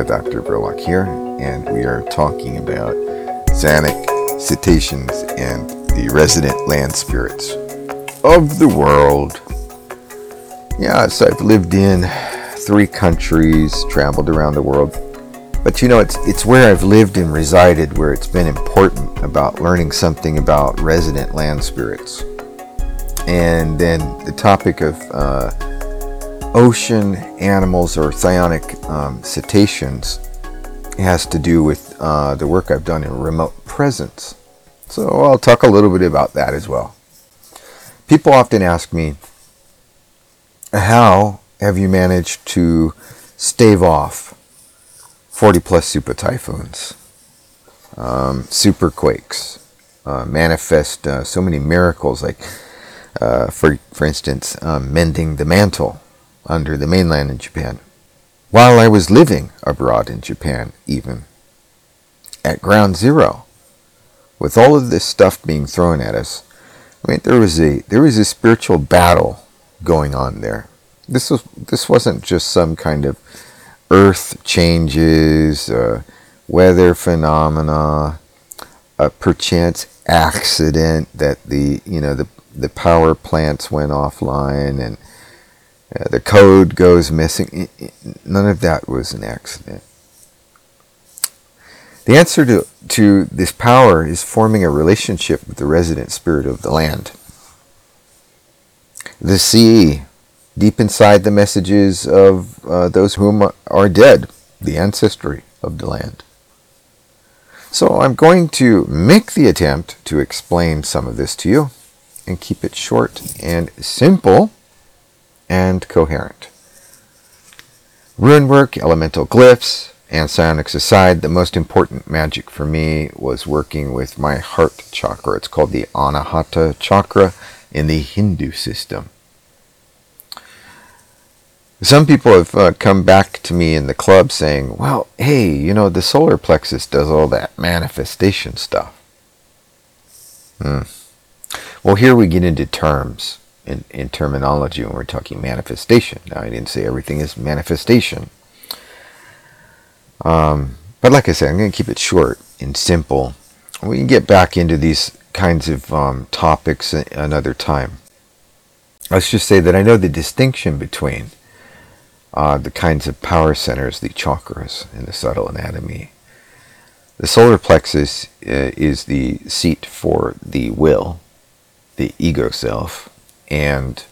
Dr. Verloc here, and we are talking about Psionic cetaceans and the resident land spirits of the world. Yeah, so I've lived in three countries, traveled around the world. But you know, it's it's where I've lived and resided where it's been important about learning something about resident land spirits. And then the topic of uh, ocean animals or psionic um, cetaceans has to do with uh, the work I've done in remote presence. So I'll talk a little bit about that as well. People often ask me, how have you managed to stave off 40 plus super typhoons, um, super quakes, uh, manifest uh, so many miracles like, uh, for, for instance, um, mending the mantle under the mainland in Japan. While I was living abroad in Japan, even at ground zero, with all of this stuff being thrown at us, I mean, there was a there was a spiritual battle going on there. This was this wasn't just some kind of earth changes, uh, weather phenomena, a perchance accident that the you know the the power plants went offline and uh, the code goes missing. None of that was an accident. The answer to, to this power is forming a relationship with the resident spirit of the land. The sea, deep inside the messages of uh, those whom are dead, the ancestry of the land. So I'm going to make the attempt to explain some of this to you and keep it short and simple and coherent. Rune work, elemental glyphs, and psionics aside, the most important magic for me was working with my heart chakra. It's called the Anahata chakra in the Hindu system. Some people have uh, come back to me in the club saying, well, hey, you know, the solar plexus does all that manifestation stuff. Hmm. Well, here we get into terms in, in terminology when we're talking manifestation. Now, I didn't say everything is manifestation. Um, but like I said, I'm going to keep it short and simple. We can get back into these kinds of um, topics another time. Let's just say that I know the distinction between uh, the kinds of power centers, the chakras in the subtle anatomy. The solar plexus uh, is the seat for the will, the ego self and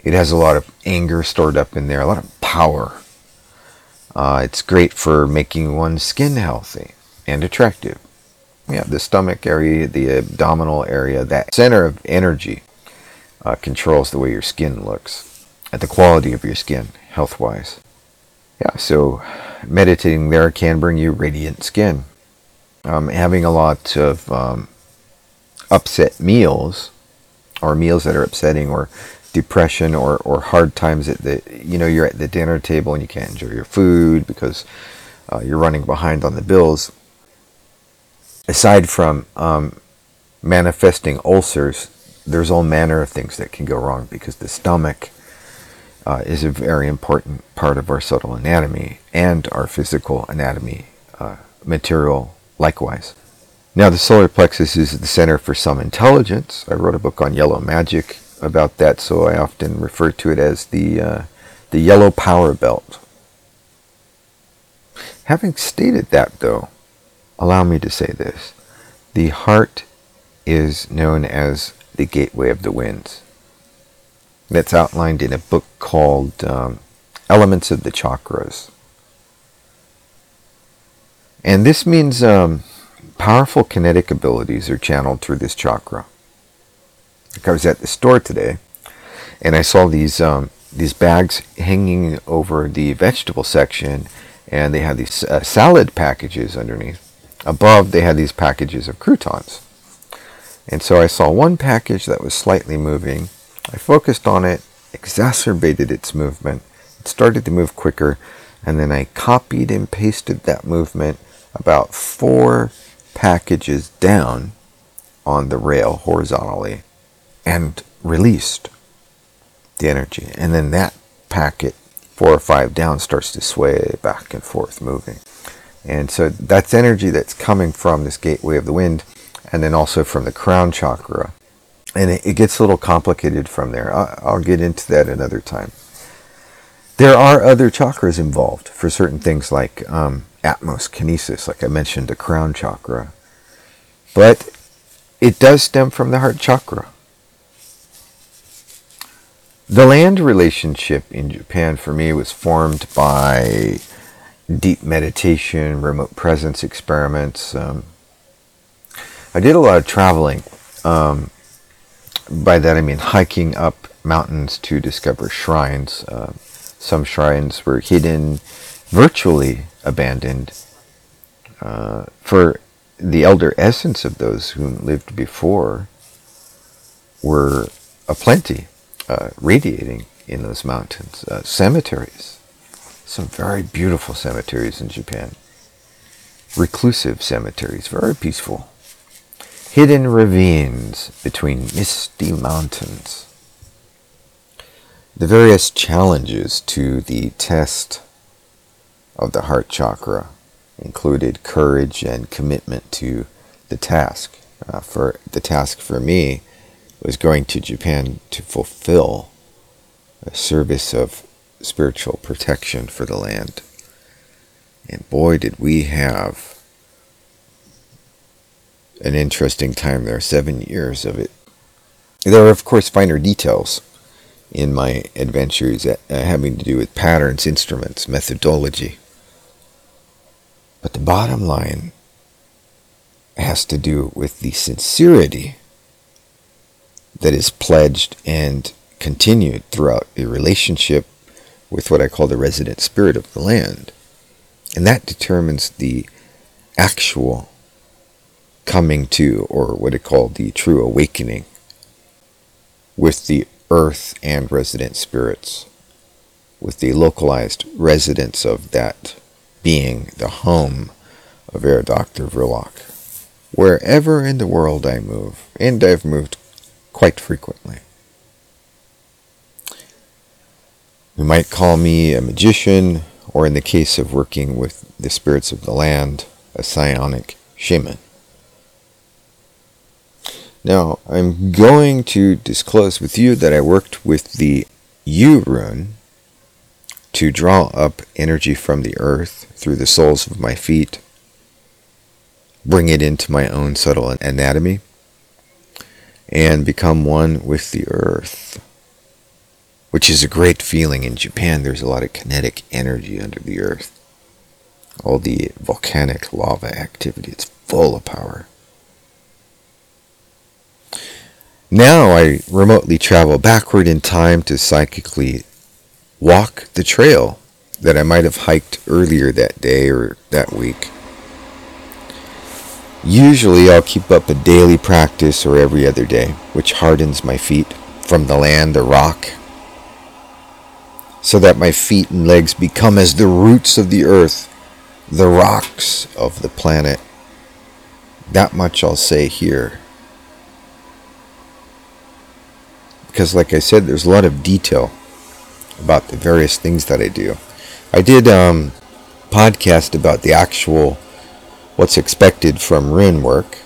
it has a lot of anger stored up in there, a lot of power. Uh, it's great for making one's skin healthy and attractive. Yeah, the stomach area, the abdominal area, that center of energy uh, controls the way your skin looks and the quality of your skin, health wise. Yeah, so meditating there can bring you radiant skin. Um, having a lot of um, upset meals or meals that are upsetting or depression or, or hard times at the you know you're at the dinner table and you can't enjoy your food because uh, you're running behind on the bills. Aside from um, manifesting ulcers there's all manner of things that can go wrong because the stomach uh, is a very important part of our subtle anatomy and our physical anatomy uh, material likewise now, the solar plexus is the center for some intelligence. I wrote a book on yellow magic about that, so I often refer to it as the, uh, the yellow power belt. Having stated that, though, allow me to say this. The heart is known as the gateway of the winds. That's outlined in a book called um, Elements of the Chakras. And this means um, powerful kinetic abilities are channeled through this chakra. Like I was at the store today, and I saw these um, these bags hanging over the vegetable section, and they had these uh, salad packages underneath. Above, they had these packages of croutons. And so I saw one package that was slightly moving. I focused on it, exacerbated its movement. It started to move quicker, and then I copied and pasted that movement about four packages down on the rail horizontally and released the energy. And then that packet four or five down starts to sway back and forth, moving. And so that's energy that's coming from this gateway of the wind and then also from the crown chakra. And it, it gets a little complicated from there. I'll, I'll get into that another time. There are other chakras involved for certain things like um, Atmos kinesis, like I mentioned, the crown chakra. But it does stem from the heart chakra. The land relationship in Japan for me was formed by deep meditation, remote presence experiments. Um, I did a lot of traveling. Um, by that I mean hiking up mountains to discover shrines. Uh, some shrines were hidden, virtually abandoned. Uh, for the elder essence of those who lived before were aplenty uh, radiating in those mountains. Uh, cemeteries, some very beautiful cemeteries in Japan. Reclusive cemeteries, very peaceful. Hidden ravines between misty mountains. The various challenges to the test of the heart chakra included courage and commitment to the task. Uh, for the task for me was going to Japan to fulfill a service of spiritual protection for the land. And boy, did we have an interesting time there, seven years of it. There are, of course, finer details in my adventures uh, having to do with patterns, instruments, methodology. But the bottom line has to do with the sincerity that is pledged and continued throughout a relationship with what I call the resident spirit of the land. And that determines the actual coming to, or what I call the true awakening, with the earth and resident spirits, with the localized residents of that being the home of Air Dr. Verloc. Wherever in the world I move, and I've moved quite frequently. You might call me a magician, or in the case of working with the spirits of the land, a psionic shaman. Now, I'm going to disclose with you that I worked with the U rune to draw up energy from the earth through the soles of my feet, bring it into my own subtle anatomy, and become one with the earth, which is a great feeling. In Japan, there's a lot of kinetic energy under the earth. All the volcanic lava activity, it's full of power. Now I remotely travel backward in time to psychically walk the trail that I might have hiked earlier that day or that week. Usually I'll keep up a daily practice or every other day, which hardens my feet from the land or rock, so that my feet and legs become as the roots of the earth, the rocks of the planet. That much I'll say here. Because, like I said, there's a lot of detail about the various things that I do. I did um, podcast about the actual what's expected from rune work.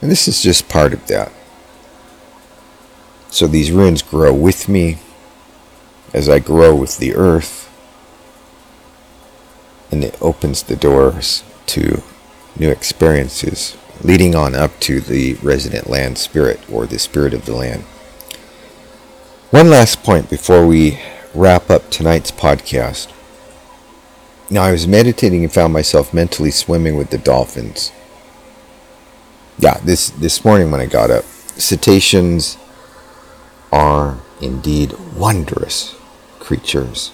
And this is just part of that. So these runes grow with me as I grow with the earth. And it opens the doors to new experiences, leading on up to the resident land spirit or the spirit of the land. One last point before we wrap up tonight's podcast. Now, I was meditating and found myself mentally swimming with the dolphins. Yeah, this, this morning when I got up, cetaceans are indeed wondrous creatures.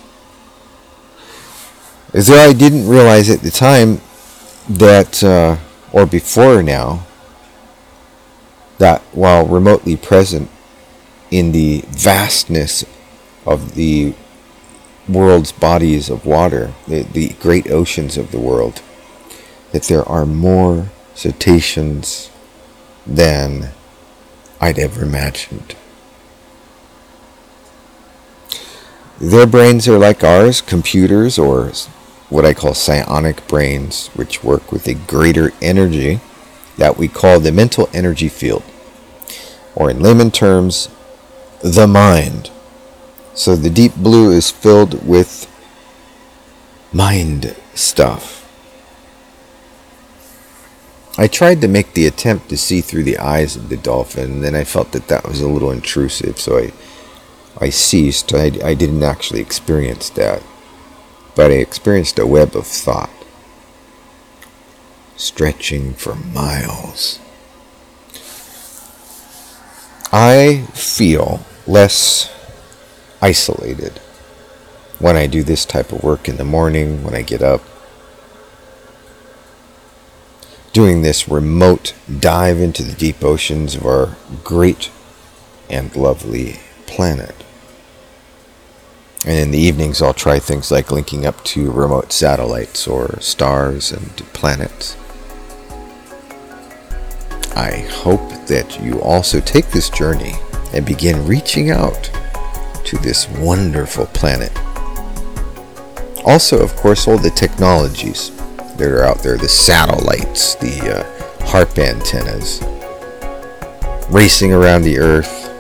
As though I didn't realize at the time that, uh, or before now, that while remotely present in the vastness of the world's bodies of water, the, the great oceans of the world, that there are more cetaceans than I'd ever imagined. Their brains are like ours, computers, or what I call psionic brains, which work with a greater energy that we call the mental energy field, or in layman terms, the mind. So the deep blue is filled with mind stuff. I tried to make the attempt to see through the eyes of the dolphin, and then I felt that that was a little intrusive, so I, I ceased. I, I didn't actually experience that, but I experienced a web of thought stretching for miles. I feel less isolated when I do this type of work in the morning, when I get up. Doing this remote dive into the deep oceans of our great and lovely planet. And in the evenings, I'll try things like linking up to remote satellites or stars and planets. I hope that you also take this journey and begin reaching out to this wonderful planet. Also, of course, all the technologies that are out there the satellites, the uh, HAARP antennas, racing around the Earth,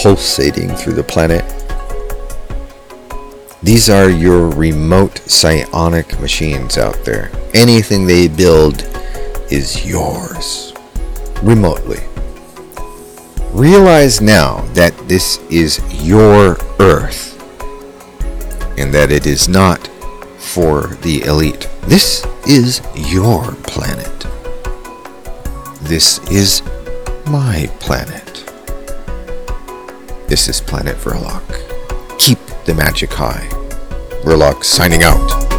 pulsating through the planet. These are your remote psionic machines out there. Anything they build is yours remotely. Realize now that this is your earth and that it is not for the elite. This is your planet. This is my planet. This is Planet Verloc. Keep the magic high. Verloc signing out.